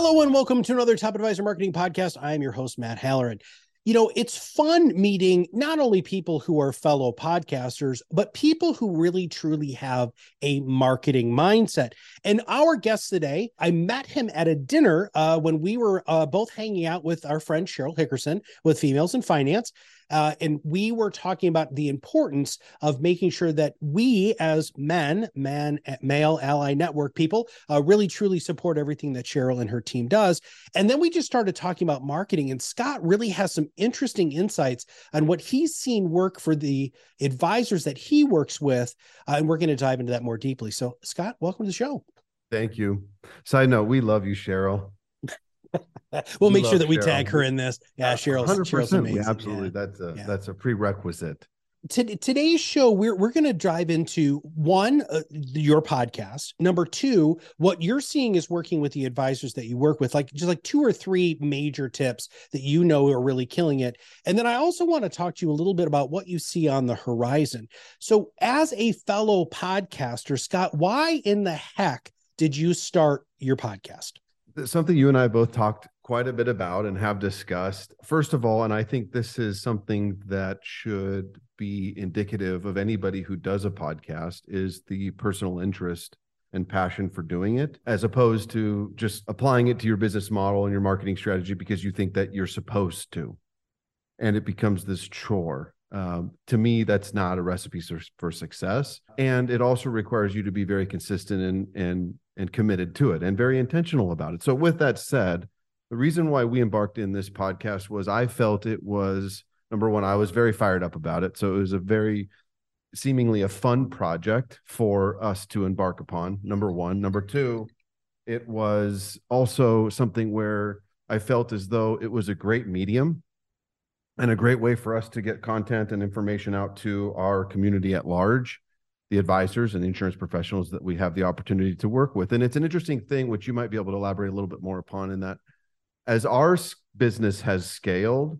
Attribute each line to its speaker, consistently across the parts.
Speaker 1: Hello and welcome to another Top Advisor Marketing Podcast. I am your host, Matt Halloran. You know, it's fun meeting not only people who are fellow podcasters, but people who really truly have a marketing mindset. And our guest today, I met him at a dinner uh, when we were uh, both hanging out with our friend Cheryl Hickerson with Females in Finance. Uh, and we were talking about the importance of making sure that we, as men, man, male ally network people, uh, really truly support everything that Cheryl and her team does. And then we just started talking about marketing, and Scott really has some interesting insights on what he's seen work for the advisors that he works with. Uh, and we're going to dive into that more deeply. So, Scott, welcome to the show.
Speaker 2: Thank you. Side note, we love you, Cheryl.
Speaker 1: we'll make sure that we tag her in this. Yeah, Cheryl's, 100%, Cheryl's amazing.
Speaker 2: absolutely. Yeah. That's a yeah. that's a prerequisite.
Speaker 1: T- today's show, we're we're going to dive into one, uh, your podcast. Number two, what you're seeing is working with the advisors that you work with, like just like two or three major tips that you know are really killing it. And then I also want to talk to you a little bit about what you see on the horizon. So, as a fellow podcaster, Scott, why in the heck did you start your podcast?
Speaker 2: Something you and I both talked quite a bit about and have discussed. First of all, and I think this is something that should be indicative of anybody who does a podcast is the personal interest and passion for doing it as opposed to just applying it to your business model and your marketing strategy because you think that you're supposed to and it becomes this chore um, to me that's not a recipe for success and it also requires you to be very consistent and and and committed to it and very intentional about it. So, with that said, the reason why we embarked in this podcast was I felt it was number one, I was very fired up about it. So, it was a very seemingly a fun project for us to embark upon. Number one. Number two, it was also something where I felt as though it was a great medium and a great way for us to get content and information out to our community at large the advisors and the insurance professionals that we have the opportunity to work with. And it's an interesting thing, which you might be able to elaborate a little bit more upon, in that as our business has scaled,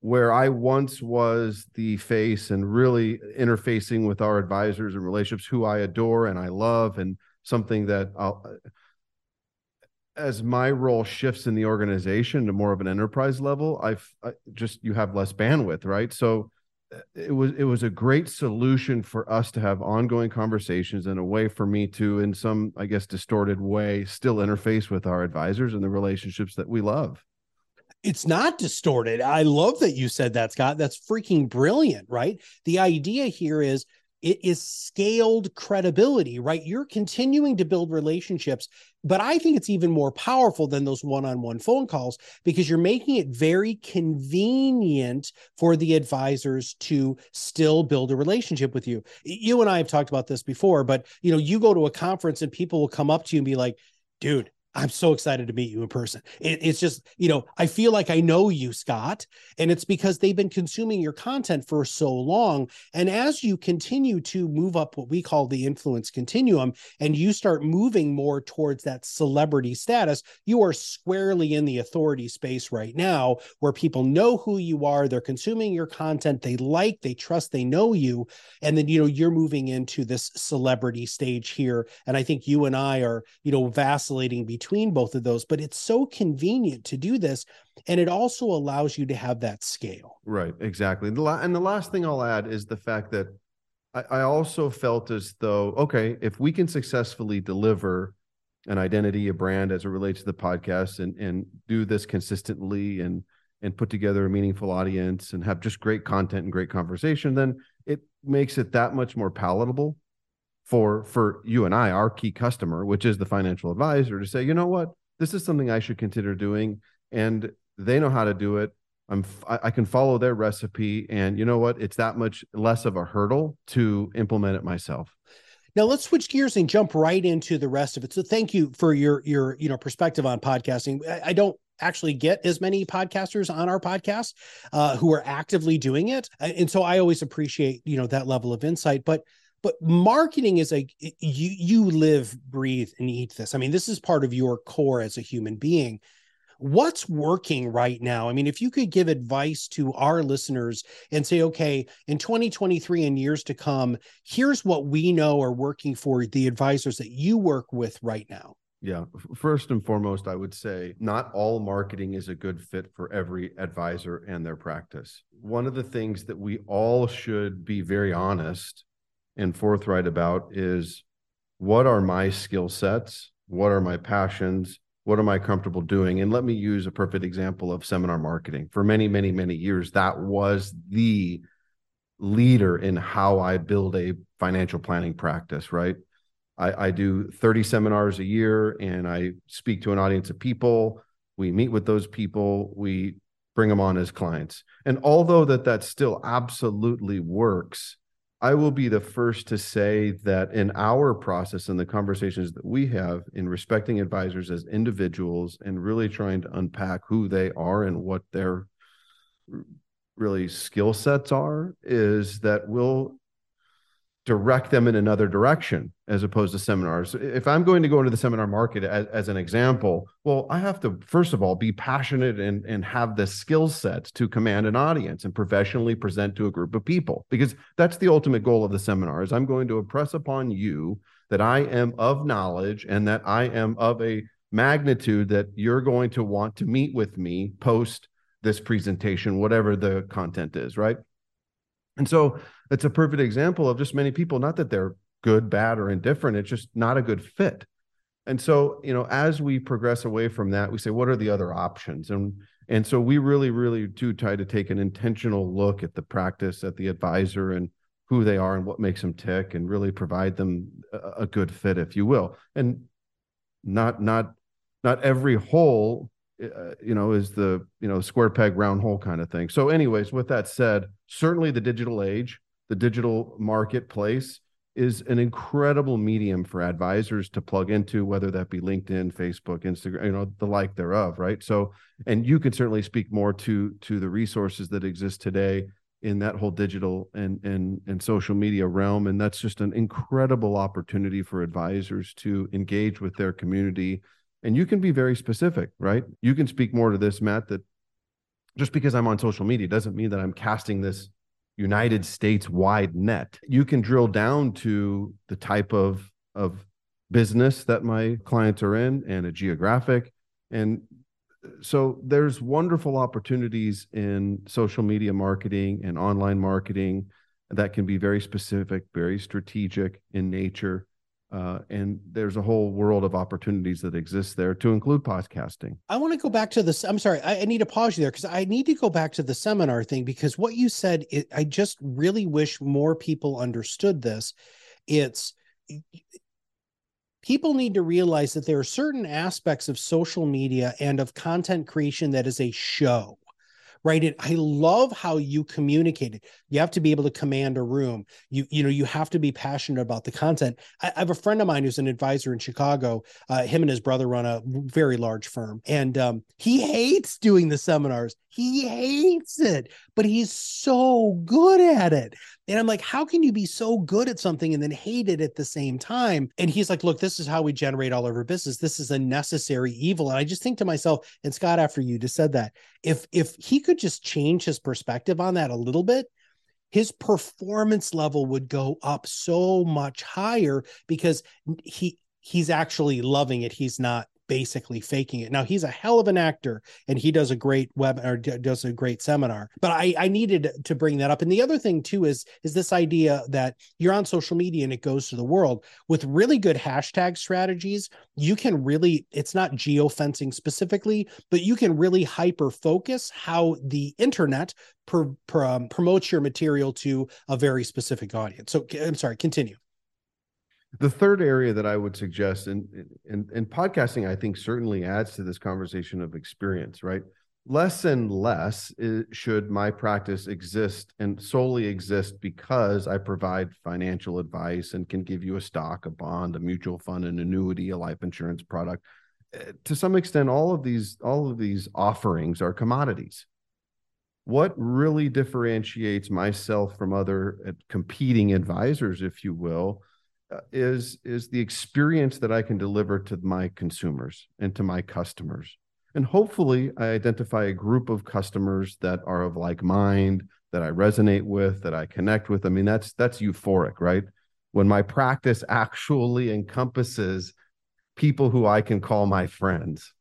Speaker 2: where I once was the face and really interfacing with our advisors and relationships who I adore and I love, and something that I'll, as my role shifts in the organization to more of an enterprise level, I've I just you have less bandwidth, right? So uh, it was it was a great solution for us to have ongoing conversations and a way for me to in some i guess distorted way still interface with our advisors and the relationships that we love.
Speaker 1: It's not distorted. I love that you said that scott. That's freaking brilliant right? The idea here is it is scaled credibility, right? You're continuing to build relationships, but I think it's even more powerful than those one on one phone calls because you're making it very convenient for the advisors to still build a relationship with you. You and I have talked about this before, but you know, you go to a conference and people will come up to you and be like, dude, I'm so excited to meet you in person. It, it's just, you know, I feel like I know you, Scott, and it's because they've been consuming your content for so long. And as you continue to move up what we call the influence continuum, and you start moving more towards that celebrity status, you are squarely in the authority space right now where people know who you are, they're consuming your content, they like, they trust, they know you. And then, you know, you're moving into this celebrity stage here. And I think you and I are, you know, vacillating between between both of those, but it's so convenient to do this. And it also allows you to have that scale.
Speaker 2: Right, exactly. And the, last thing I'll add is the fact that I, I also felt as though, okay, if we can successfully deliver an identity, a brand as it relates to the podcast and, and do this consistently and and put together a meaningful audience and have just great content and great conversation, then it makes it that much more palatable for for you and I, our key customer, which is the financial advisor, to say, you know what, this is something I should consider doing, and they know how to do it. I'm I can follow their recipe, and you know what, it's that much less of a hurdle to implement it myself.
Speaker 1: Now let's switch gears and jump right into the rest of it. So thank you for your your you know perspective on podcasting. I, I don't actually get as many podcasters on our podcast uh, who are actively doing it, and so I always appreciate you know that level of insight. But but marketing is a you you live, breathe, and eat this. I mean, this is part of your core as a human being what's working right now? I mean, if you could give advice to our listeners and say, okay, in 2023 and years to come, here's what we know are working for the advisors that you work with right now.
Speaker 2: Yeah. First and foremost, I would say not all marketing is a good fit for every advisor and their practice. One of the things that we all should be very honest and forthright about is what are my skill sets? What are my passions? what am I comfortable doing? And let me use a perfect example of seminar marketing. For many, many, many years, that was the leader in how I build a financial planning practice, right? I, I, do 30 seminars a year and I speak to an audience of people. We meet with those people, we bring them on as clients. And although that that still absolutely works, I will be the first to say that in our process and the conversations that we have in respecting advisors as individuals and really trying to unpack who they are and what their really skill sets are, is that we'll direct them in another direction as opposed to seminars. If I'm going to go into the seminar market as, as an example, well, I have to, first of all, be passionate and, and have the skill set to command an audience and professionally present to a group of people, because that's the ultimate goal of the seminar is I'm going to impress upon you that I am of knowledge and that I am of a magnitude that you're going to want to meet with me post this presentation, whatever the content is, right? And so it's a perfect example of just many people, not that they're good, bad, or indifferent, it's just not a good fit. And so, you know, as we progress away from that, we say, what are the other options? And and so we really, really do try to take an intentional look at the practice, at the advisor, and who they are and what makes them tick, and really provide them a, good fit, if you will. And not not not every hole uh, you know, is the you know square peg round hole kind of thing. So, anyways, with that said, certainly the digital age, the digital marketplace is an incredible medium for advisors to plug into, whether that be LinkedIn, Facebook, Instagram, you know, the like thereof, right? So, and you can certainly speak more to to the resources that exist today in that whole digital and and and social media realm, and that's just an incredible opportunity for advisors to engage with their community and you can be very specific, right? You can speak more to this, Matt, that just because I'm on social media doesn't mean that I'm casting this United States wide net. You can drill down to the type of of business that my clients are in and a geographic and so there's wonderful opportunities in social media marketing and online marketing that can be very specific, very strategic in nature uh, and there's a whole world of opportunities that exist there to include podcasting.
Speaker 1: I want to go back to this. I'm sorry, I, I need to pause you there because I need to go back to the seminar thing because what you said, it, I just really wish more people understood this. It's people need to realize that there are certain aspects of social media and of content creation that is a show right? And i love how you communicated. You have to be able to command a room. You you know you have to be passionate about the content. I, I have a friend of mine who's an advisor in chicago. Uh, him and his brother run a very large firm. And um, he hates doing the seminars. He hates it but he's so good at it and I'm like, how can you be so good at something and then hate it at the same time? And he's like, look, this is how we generate all of our business. This is a necessary evil. And I just think to myself, and Scott, after you just said that, if if he could just change his perspective on that a little bit, his performance level would go up so much higher because he he's actually loving it. He's not basically faking it. Now he's a hell of an actor and he does a great web or does a great seminar. But I I needed to bring that up. And the other thing too is is this idea that you're on social media and it goes to the world with really good hashtag strategies. You can really it's not geofencing specifically, but you can really hyper focus how the internet per, per, um, promotes your material to a very specific audience. So I'm sorry, continue.
Speaker 2: The third area that I would suggest, and, and, and podcasting, I think certainly adds to this conversation of experience, right? less and less is, should my practice exist and solely exist because I provide financial advice and can give you a stock, a bond, a mutual fund, an annuity, a life insurance product. Eh, to some extent, all of these all of these offerings are commodities. What really differentiates myself from other uh, competing advisors, if you will, Uh, is is the experience that I can deliver to my consumers and to my customers. And hopefully i identify a group of customers that are of like mind that i resonate with that i connect with. I mean that's that's euphoric right? When my practice actually encompasses people who i can call my friends.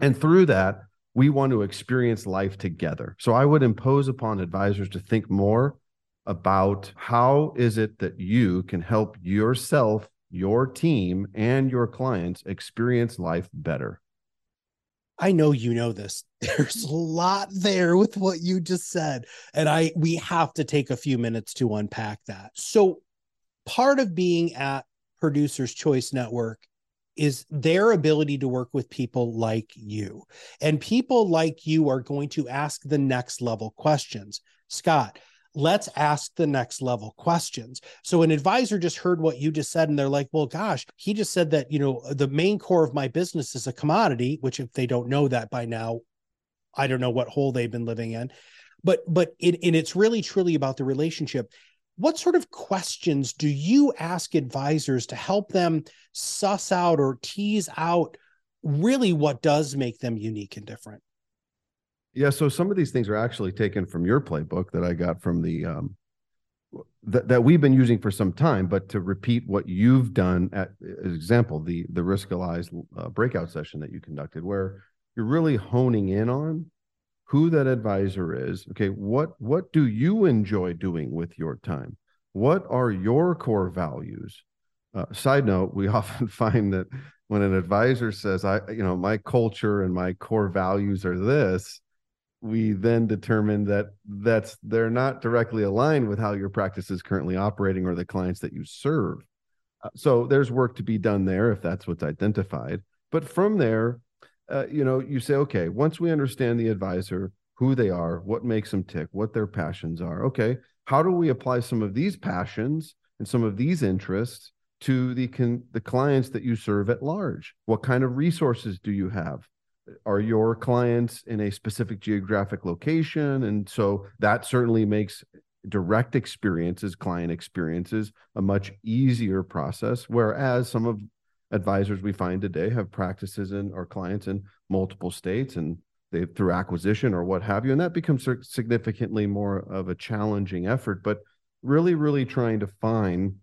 Speaker 2: And through that we want to experience life together. So i would impose upon advisors to think more about how is it that you can help yourself your team and your clients experience life better
Speaker 1: I know you know this. There's a lot there with what you just said. And I we have to take a few minutes to unpack that. So part of being at Producers Choice Network is their ability to work with people like you. And people like you are going to ask the next level questions. Scott, let's ask the next level questions. So an advisor just heard what you just said and they're like, well, gosh, he just said that, you know, the main core of my business is a commodity, which if they don't know that by now, I don't know what hole they've been living in. But but it and it's really truly about the relationship. What sort of questions do you ask advisors to help them suss out or tease out really what does make them unique and different?
Speaker 2: Yeah, so some of these things are actually taken from your playbook that I got from the um, that that we've been using for some time. But to repeat what you've done, at example, the the Riskalyze uh, breakout session that you conducted, where you're really honing in on who that advisor is. Okay, what what do you enjoy doing with your time? What are your core values? Uh, side note: We often find that when an advisor says, "I, you know, my culture and my core values are this," we then determine that that's they're not directly aligned with how your practice is currently operating or the clients that you serve. Uh, so there's work to be done there if that's what's identified. But from there, uh, you know, you say, okay, once we understand the advisor, who they are, what makes them tick, what their passions are. Okay, how do we apply some of these passions and some of these interests to the con- the clients that you serve at large? What kind of resources do you have? Are your clients in a specific geographic location? And so that certainly makes direct experiences client experiences a much easier process whereas some of advisors we find today have practices in or clients in multiple states and they through acquisition or what have you and that becomes significantly more of a challenging effort. But really really trying to find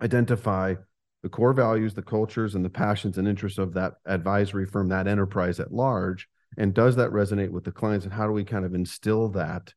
Speaker 2: identify the core values, the cultures, and the passions and interests of that advisory firm, that enterprise at large? And does that resonate with the clients? And how do we kind of instill that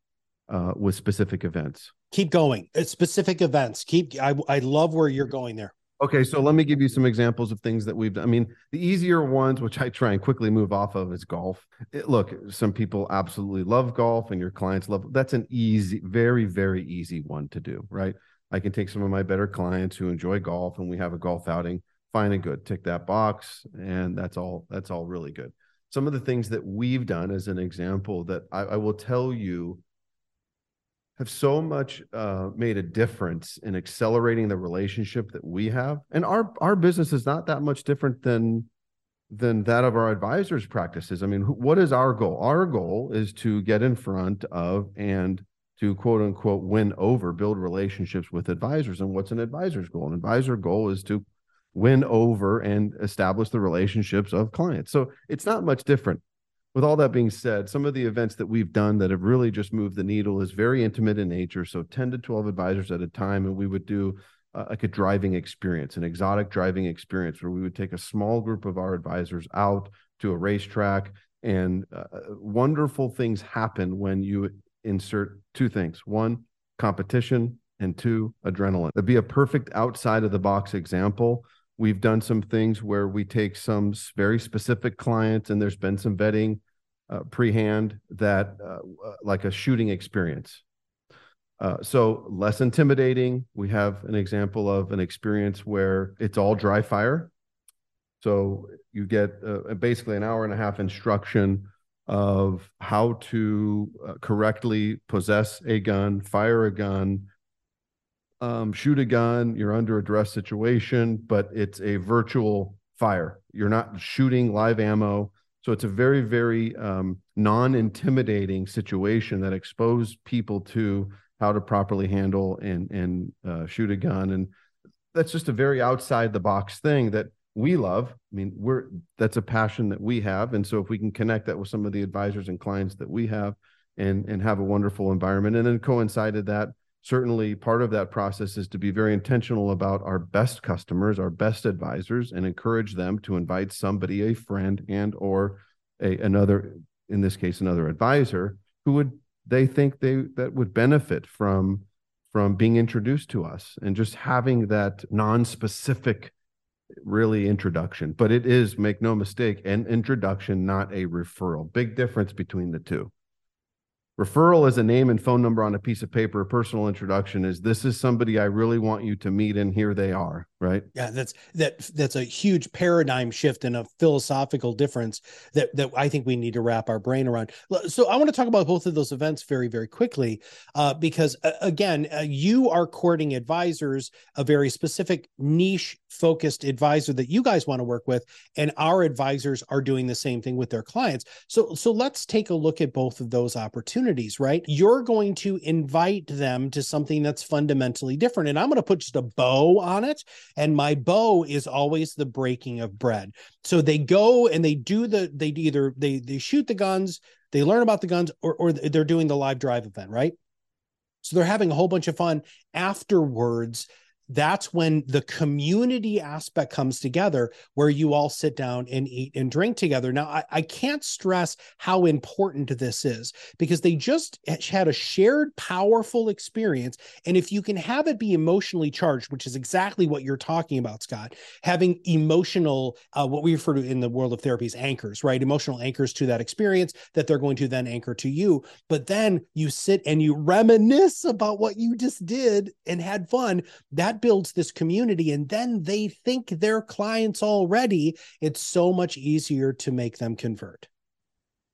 Speaker 2: uh, with specific events?
Speaker 1: Keep going. It's specific events. Keep. I I love where you're going there.
Speaker 2: Okay, so let me give you some examples of things that we've done. I mean, the easier ones, which I try and quickly move off of, is golf. It, look, some people absolutely love golf, and your clients love. That's an easy, very, very easy one to do, right? I can take some of my better clients who enjoy golf and we have a golf outing. Fine and good. Tick that box. And that's all, that's all really good. Some of the things that we've done as an example that I, I will tell you have so much uh, made a difference in accelerating the relationship that we have. And our our business is not that much different than than that of our advisors' practices. I mean, what is our goal? Our goal is to get in front of and to quote unquote win over, build relationships with advisors. And what's an advisor's goal? An advisor goal is to win over and establish the relationships of clients. So it's not much different. With all that being said, some of the events that we've done that have really just moved the needle is very intimate in nature. So 10 to 12 advisors at a time. And we would do uh, like a driving experience, an exotic driving experience where we would take a small group of our advisors out to a racetrack and uh, wonderful things happen when you insert two things one, competition, and two, adrenaline. That'd be a perfect outside of the box example. We've done some things where we take some very specific clients, and there's been some vetting uh, pre-hand that, uh, uh, like a shooting experience. Uh, so less intimidating. We have an example of an experience where it's all dry fire. So you get uh, basically an hour and a half instruction of how to uh, correctly possess a gun, fire a gun, um, shoot a gun. You're under a duress situation, but it's a virtual fire. You're not shooting live ammo. So it's a very, very um, non intimidating situation that exposes people to how to properly handle and, and uh, shoot a gun. And that's just a very outside the box thing that we love. I mean, we're that's a passion that we have, and so if we can connect that with some of the advisors and clients that we have, and and have a wonderful environment, and then coincided that certainly part of that process is to be very intentional about our best customers, our best advisors, and encourage them to invite somebody, a friend, and or a another, in this case, another advisor who would they think they that would benefit from from being introduced to us and just having that non-specific really introduction, but it is, make no mistake, an introduction, not a referral. Big difference between the two. Referral is a name and phone number on a piece of paper. A personal introduction is this is somebody I really want you to meet, and here they are. Right?
Speaker 1: Yeah, that's that. That's a huge paradigm shift and a philosophical difference that that I think we need to wrap our brain around. So I want to talk about both of those events very very quickly, uh, because uh, again, uh, you are courting advisors, a very specific niche focused advisor that you guys want to work with, and our advisors are doing the same thing with their clients. So so let's take a look at both of those opportunities right? You're going to invite them to something that's fundamentally different. And I'm going to put just a bow on it. And my bow is always the breaking of bread. So they go and they do the, they either, they, they shoot the guns, they learn about the guns, or, or they're doing the live drive event, right? So they're having a whole bunch of fun afterwards that's when the community aspect comes together where you all sit down and eat and drink together. Now I, I, can't stress how important this is because they just had a shared powerful experience. And if you can have it be emotionally charged which is exactly what you're talking about scott having emotional uh, what we refer to in the world of therapy as anchors right? Emotional anchors to that experience that they're going to then anchor to you. But then you sit and you reminisce about what you just did and had fun. That that builds this community and then they think they're clients already it's so much easier to make them convert.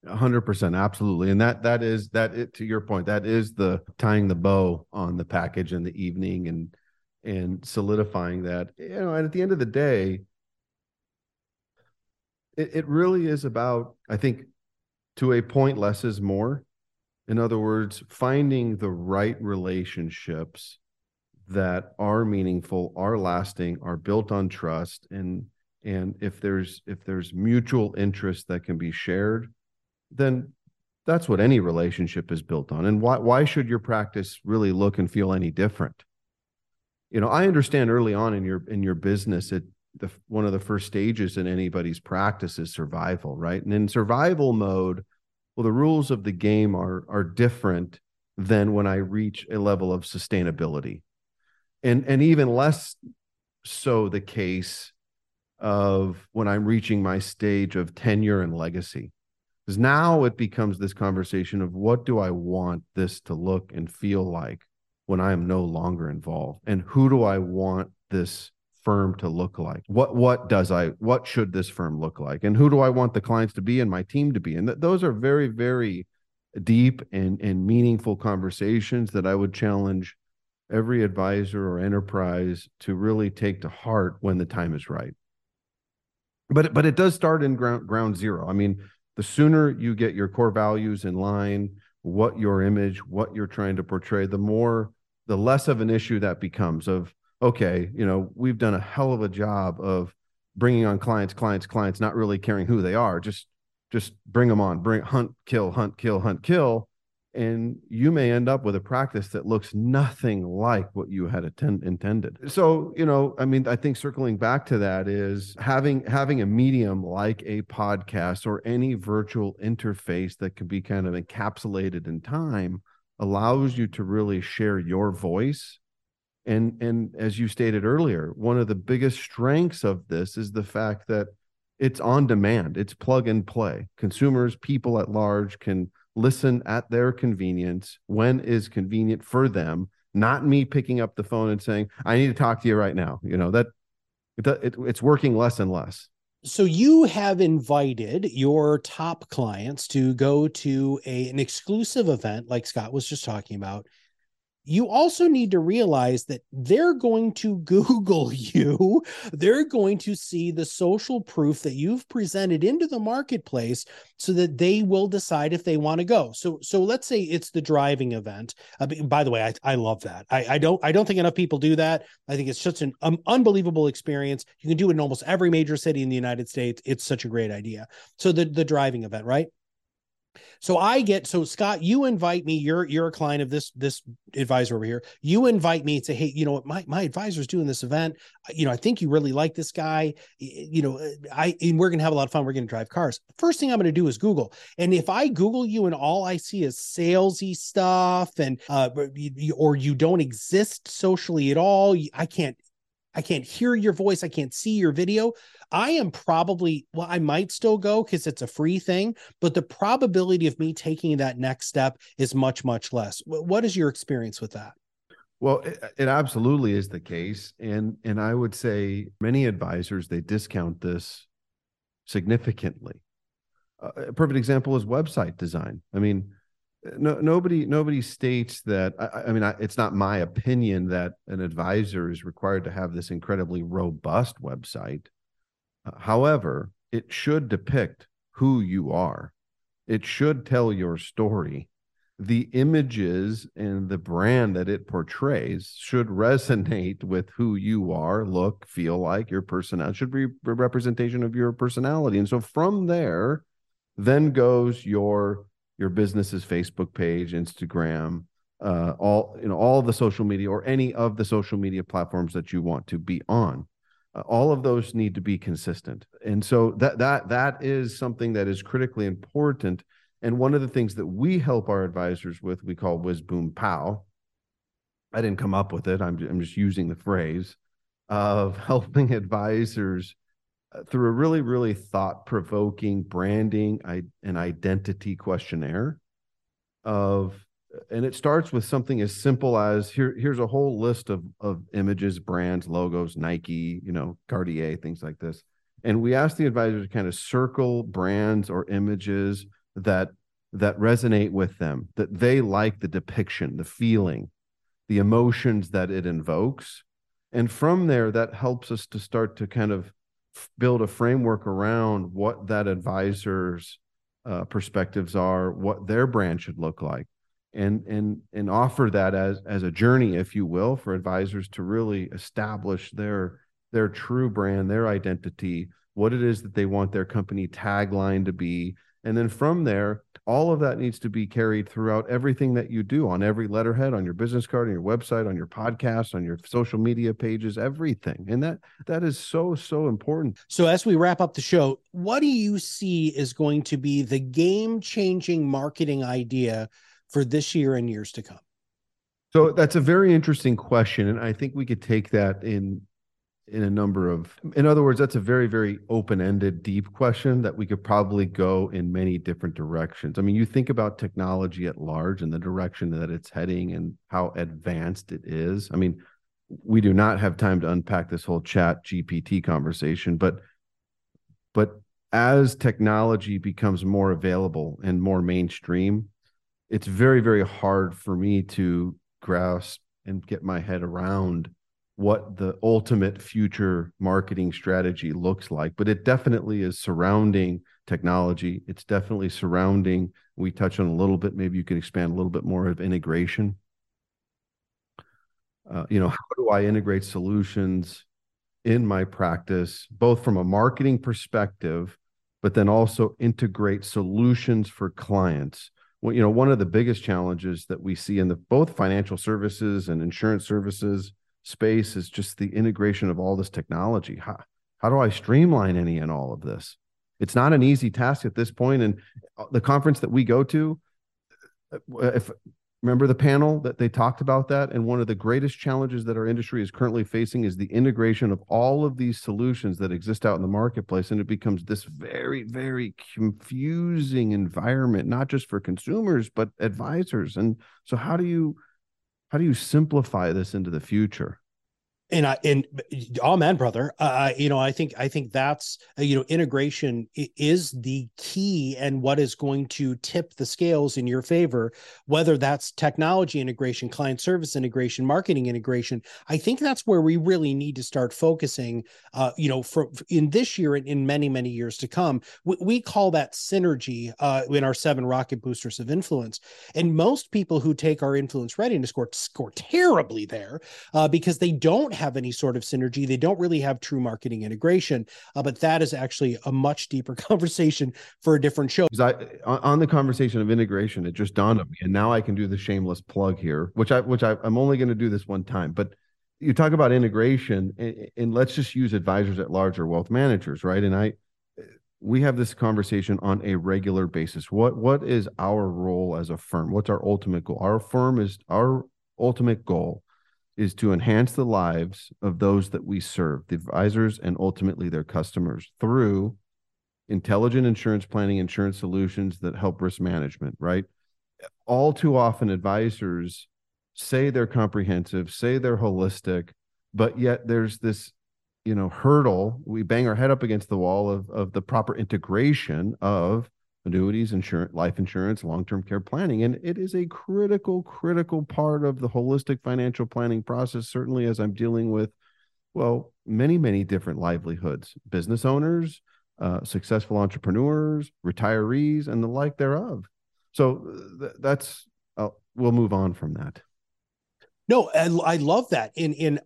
Speaker 2: 100% absolutely and that that is that it to your point that is the tying the bow on the package in the evening and and solidifying that you know and at the end of the day it, it really is about i think to a point less is more. In other words finding the right relationships that are meaningful, are lasting, are built on trust, and and if there's if there's mutual interest that can be shared, then that's what any relationship is built on. And why why should your practice really look and feel any different? You know, I understand early on in your in your business, it the one of the first stages in anybody's practice is survival, right? And in survival mode, well, the rules of the game are are different than when I reach a level of sustainability and and even less so the case of when I'm reaching my stage of tenure and legacy. Because now it becomes this conversation of what do I want this to look and feel like when I am no longer involved? And who do I want this firm to look like? What what does I what should this firm look like? And who do I want the clients to be and my team to be? And th- those are very, very deep and, and meaningful conversations that I would challenge every advisor or enterprise to really take to heart when the time is right. But but it does start in ground ground zero. I mean, the sooner you get your core values in line, what your image, what you're trying to portray, the more the less of an issue that becomes of okay, you know, we've done a hell of a job of bringing on clients, clients, clients, not really caring who they are, just just bring them on, bring hunt, kill, hunt, kill, hunt, kill and you may end up with a practice that looks nothing like what you had attend- intended. So you know i mean i think circling back to that is having having a medium like a podcast or any virtual interface that can be kind of encapsulated in time allows you to really share your voice. And and as you stated earlier one of the biggest strengths of this is the fact that it's on demand it's plug and play. Consumers people at large can listen at their convenience. When is convenient for them? Not me picking up the phone and saying i need to talk to you right now. You know that it, it, it's working less and less.
Speaker 1: So you have invited your top clients to go to a, an exclusive event like scott was just talking about you also need to realize that they're going to Google you. They're going to see the social proof that you've presented into the marketplace so that they will decide if they want to go. So, so let's say it's the driving event. Uh, by the way, I, I love that. I, I don't, I don't think enough people do that. I think it's such an um, unbelievable experience. You can do it in almost every major city in the United States. It's such a great idea. So the, the driving event, right? So I get so Scott, you invite me. You're you're a client of this this advisor over here. You invite me say, hey, you know what, my my advisor's doing this event. You know, I think you really like this guy. You know, I and we're gonna have a lot of fun. We're gonna drive cars. First thing I'm gonna do is Google, and if I Google you and all I see is salesy stuff, and uh, or you don't exist socially at all, I can't I can't hear your voice. I can't see your video. I am probably, well, I might still go because it's a free thing, but the probability of me taking that next step is much, much less. What is your experience with that?
Speaker 2: Well, it, it absolutely is the case. And, and I would say many advisors, they discount this significantly. Uh, a perfect example is website design. I mean, no, nobody nobody states that. I, I mean, I, it's not my opinion that an advisor is required to have this incredibly robust website. Uh, however, it should depict who you are. It should tell your story. The images and the brand that it portrays should resonate with who you are, look, feel like your personality should be a representation of your personality. And so from there, then goes your your business's Facebook page, Instagram, uh, all you know, all the social media or any of the social media platforms that you want to be on. Uh, all of those need to be consistent, and so that that that is something that is critically important. And one of the things that we help our advisors with, we call Whiz Boom Pow. I didn't come up with it. I'm I'm just using the phrase of helping advisors Uh, through a really, really thought provoking branding and identity questionnaire of and it starts with something as simple as here here's a whole list of of images brands logos nike you know cartier things like this. And we ask the advisor to kind of circle brands or images that that resonate with them that they like the depiction the feeling the emotions that it invokes. And from there that helps us to start to kind of build a framework around what that advisor's uh, perspectives are, what their brand should look like, and and and offer that as as a journey, if you will, for advisors to really establish their their true brand, their identity, what it is that they want their company tagline to be, and then from there, all of that needs to be carried throughout everything that you do on every letterhead, on your business card, on your website, on your podcast, on your social media pages, everything. And that that is so, so important.
Speaker 1: So as we wrap up the show, what do you see is going to be the game-changing marketing idea for this year and years to come?
Speaker 2: So that's a very interesting question. And I think we could take that in in a number of in other words that's a very very open-ended deep question that we could probably go in many different directions. I mean you think about technology at large and the direction that it's heading and how advanced it is. I mean we do not have time to unpack this whole chat gpt conversation but but as technology becomes more available and more mainstream it's very very hard for me to grasp and get my head around what the ultimate future marketing strategy looks like, but it definitely is surrounding technology. It's definitely surrounding, we touch on a little bit, maybe you can expand a little bit more of integration. Uh, you know, how do I integrate solutions in my practice, both from a marketing perspective, but then also integrate solutions for clients? Well, you know, one of the biggest challenges that we see in the both financial services and insurance services space is just the integration of all this technology. How, how do I streamline any and all of this? It's not an easy task at this point. And uh, the conference that we go to, uh, if remember the panel that they talked about that, and one of the greatest challenges that our industry is currently facing is the integration of all of these solutions that exist out in the marketplace, and it becomes this very, very confusing environment, not just for consumers but advisors. And so, how do you how do you simplify this into the future?
Speaker 1: And I and oh man, brother, uh, you know, I think I think that's uh, you know, integration is the key and what is going to tip the scales in your favor. Whether that's technology integration, client service integration, marketing integration, I think that's where we really need to start focusing. Uh, you know, for in this year and in many many years to come, we, we call that synergy uh, in our seven rocket boosters of influence. And most people who take our influence readiness score score terribly there uh, because they don't have any sort of synergy. They don't really have true marketing integration. Uh, but that is actually a much deeper conversation for a different show.
Speaker 2: I, on the conversation of integration, it just dawned on me, and now I can do the shameless plug here, which I which I, I'm only going to do this one time, but you talk about integration and, and, let's just use advisors at large or wealth managers right and i we have this conversation on a regular basis what what is our role as a firm what's our ultimate goal our firm is our ultimate goal is to enhance the lives of those that we serve, the advisors and ultimately their customers through intelligent insurance planning, insurance solutions that help risk management, right? All too often, advisors say they're comprehensive, say they're holistic, but yet there's this you know hurdle we bang our head up against the wall of of the proper integration of annuities, insurance, life insurance, long-term care planning. And it is a critical, critical part of the holistic financial planning process, certainly as I'm dealing with, well, many, many different livelihoods, business owners, uh, successful entrepreneurs, retirees, and the like thereof. So th- that's, uh, we'll move on from that.
Speaker 1: No, I, I love that. In in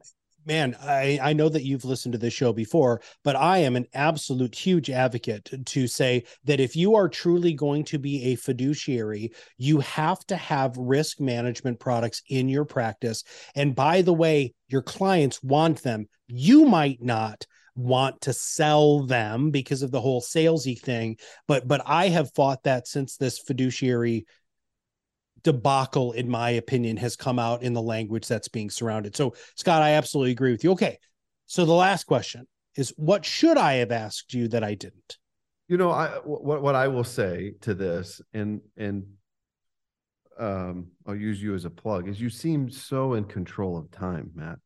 Speaker 1: man, I, I know that you've listened to this show before, but I am an absolute huge advocate to say that if you are truly going to be a fiduciary, you have to have risk management products in your practice. And by the way, your clients want them. You might not want to sell them because of the whole salesy thing, but but I have fought that since this fiduciary debacle, in my opinion, has come out in the language that's being surrounded. So, Scott, I absolutely agree with you. Okay. So the last question is what should I have asked you that I didn't?
Speaker 2: You know, I what what I will say to this, and and um, I'll use you as a plug, is you seem so in control of time, Matt.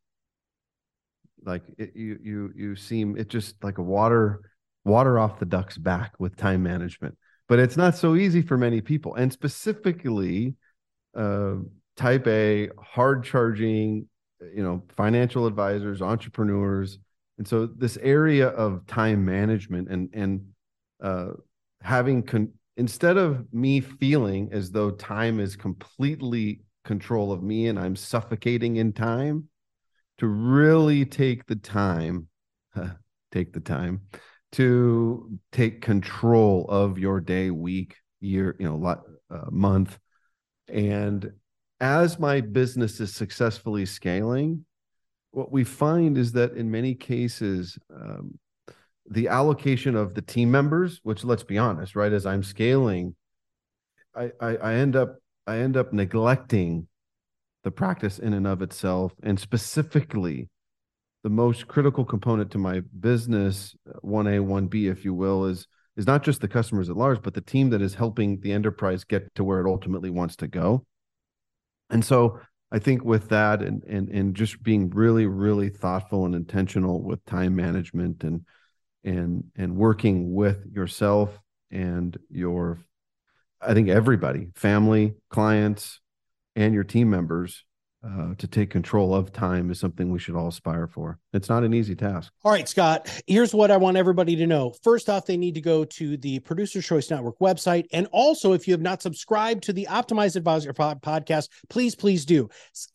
Speaker 2: Like it, you you you seem it just like a water water off the duck's back with time management. But it's not so easy for many people, and specifically uh, type A, hard charging, you know, financial advisors, entrepreneurs. And so this area of time management and and uh, having con- instead of me feeling as though time is completely control of me and I'm suffocating in time, to really take the time, take the time to take control of your day, week, year, you know, uh, month, and as my business is successfully scaling, what we find is that in many cases, um, the allocation of the team members, which let's be honest, right, as I'm scaling, I, I, I end up I end up neglecting the practice in and of itself, and specifically the most critical component to my business, one A, one B, if you will, is is not just the customers at large, but the team that is helping the enterprise get to where it ultimately wants to go. And so I think with that and and and just being really, really thoughtful and intentional with time management and and and working with yourself and your I think everybody, family, clients, and your team members uh, to take control of time is something we should all aspire for. It's not an easy task.
Speaker 1: All right, Scott, here's what I want everybody to know. First off, they need to go to the Producer Choice Network website. And also, if you have not subscribed to the Optimized Advisor podcast, please, please do.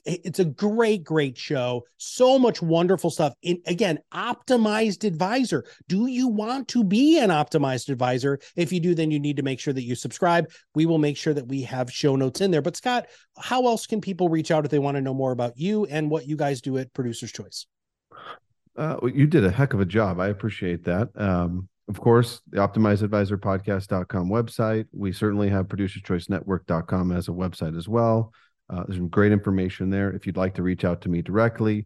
Speaker 1: It's a great, great show. So much wonderful stuff. In, again, Optimized Advisor. Do you want to be an Optimized Advisor? If you do, then you need to make sure that you subscribe. We will make sure that we have show notes in there. But, Scott, how else can people reach out if they want to know more about you and what you guys do at Producer's Choice?
Speaker 2: Uh, you did a heck of a job. I appreciate that. Um, of course, the optimizedadvisorpodcast.com website. We certainly have producerschoicenetwork.com as a website as well. Uh, there's some great information there. If you'd like to reach out to me directly,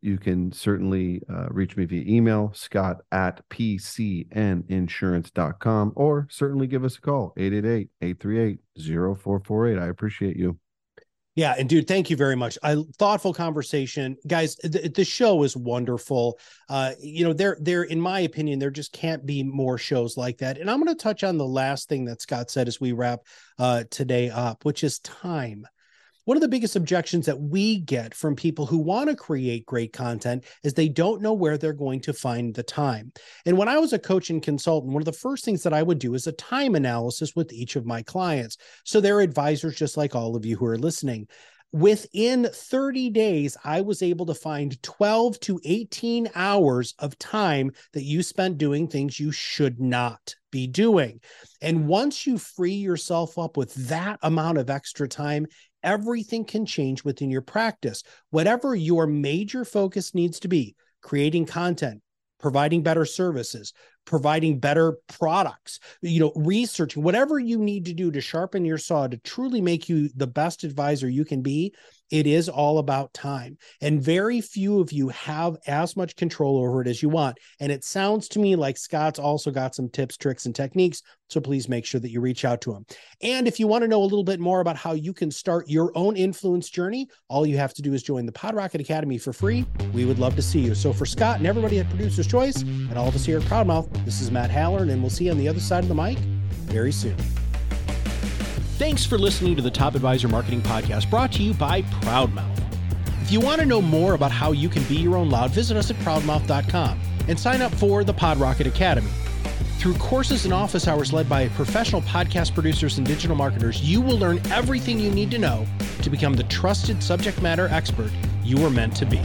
Speaker 2: you can certainly uh, reach me via email, scott at pcninsurance.com, or certainly give us a call, 888 838 0448. I appreciate you.
Speaker 1: Yeah, and dude, thank you very much. I thoughtful conversation, guys. The, the show is wonderful. Uh, you know, there, there, in my opinion, there just can't be more shows like that. And I'm going to touch on the last thing that Scott said as we wrap uh, today up, which is time one of the biggest objections that we get from people who want to create great content is they don't know where they're going to find the time. And when I was a coach and consultant, one of the first things that I would do is a time analysis with each of my clients. So they're advisors, just like all of you who are listening. Within 30 days, I was able to find 12 to 18 hours of time that you spent doing things you should not be doing. And once you free yourself up with that amount of extra time, everything can change within your practice. Whatever your major focus needs to be, creating content, providing better services, providing better products, you know, researching, whatever you need to do to sharpen your saw to truly make you the best advisor you can be, it is all about time. And very few of you have as much control over it as you want. And it sounds to me like Scott's also got some tips, tricks, and techniques. So please make sure that you reach out to him. And if you want to know a little bit more about how you can start your own influence journey, all you have to do is join the PodRocket Academy for free. We would love to see you. So for Scott and everybody at Producer's Choice and all of us here at Proudmouth, this is Matt Halloran, and we'll see you on the other side of the mic very soon. Thanks for listening to the Top Advisor Marketing Podcast brought to you by Proudmouth. If you want to know more about how you can be your own loud, visit us at proudmouth.com and sign up for the PodRocket Academy. Through courses and office hours led by professional podcast producers and digital marketers, you will learn everything you need to know to become the trusted subject matter expert you were meant to be.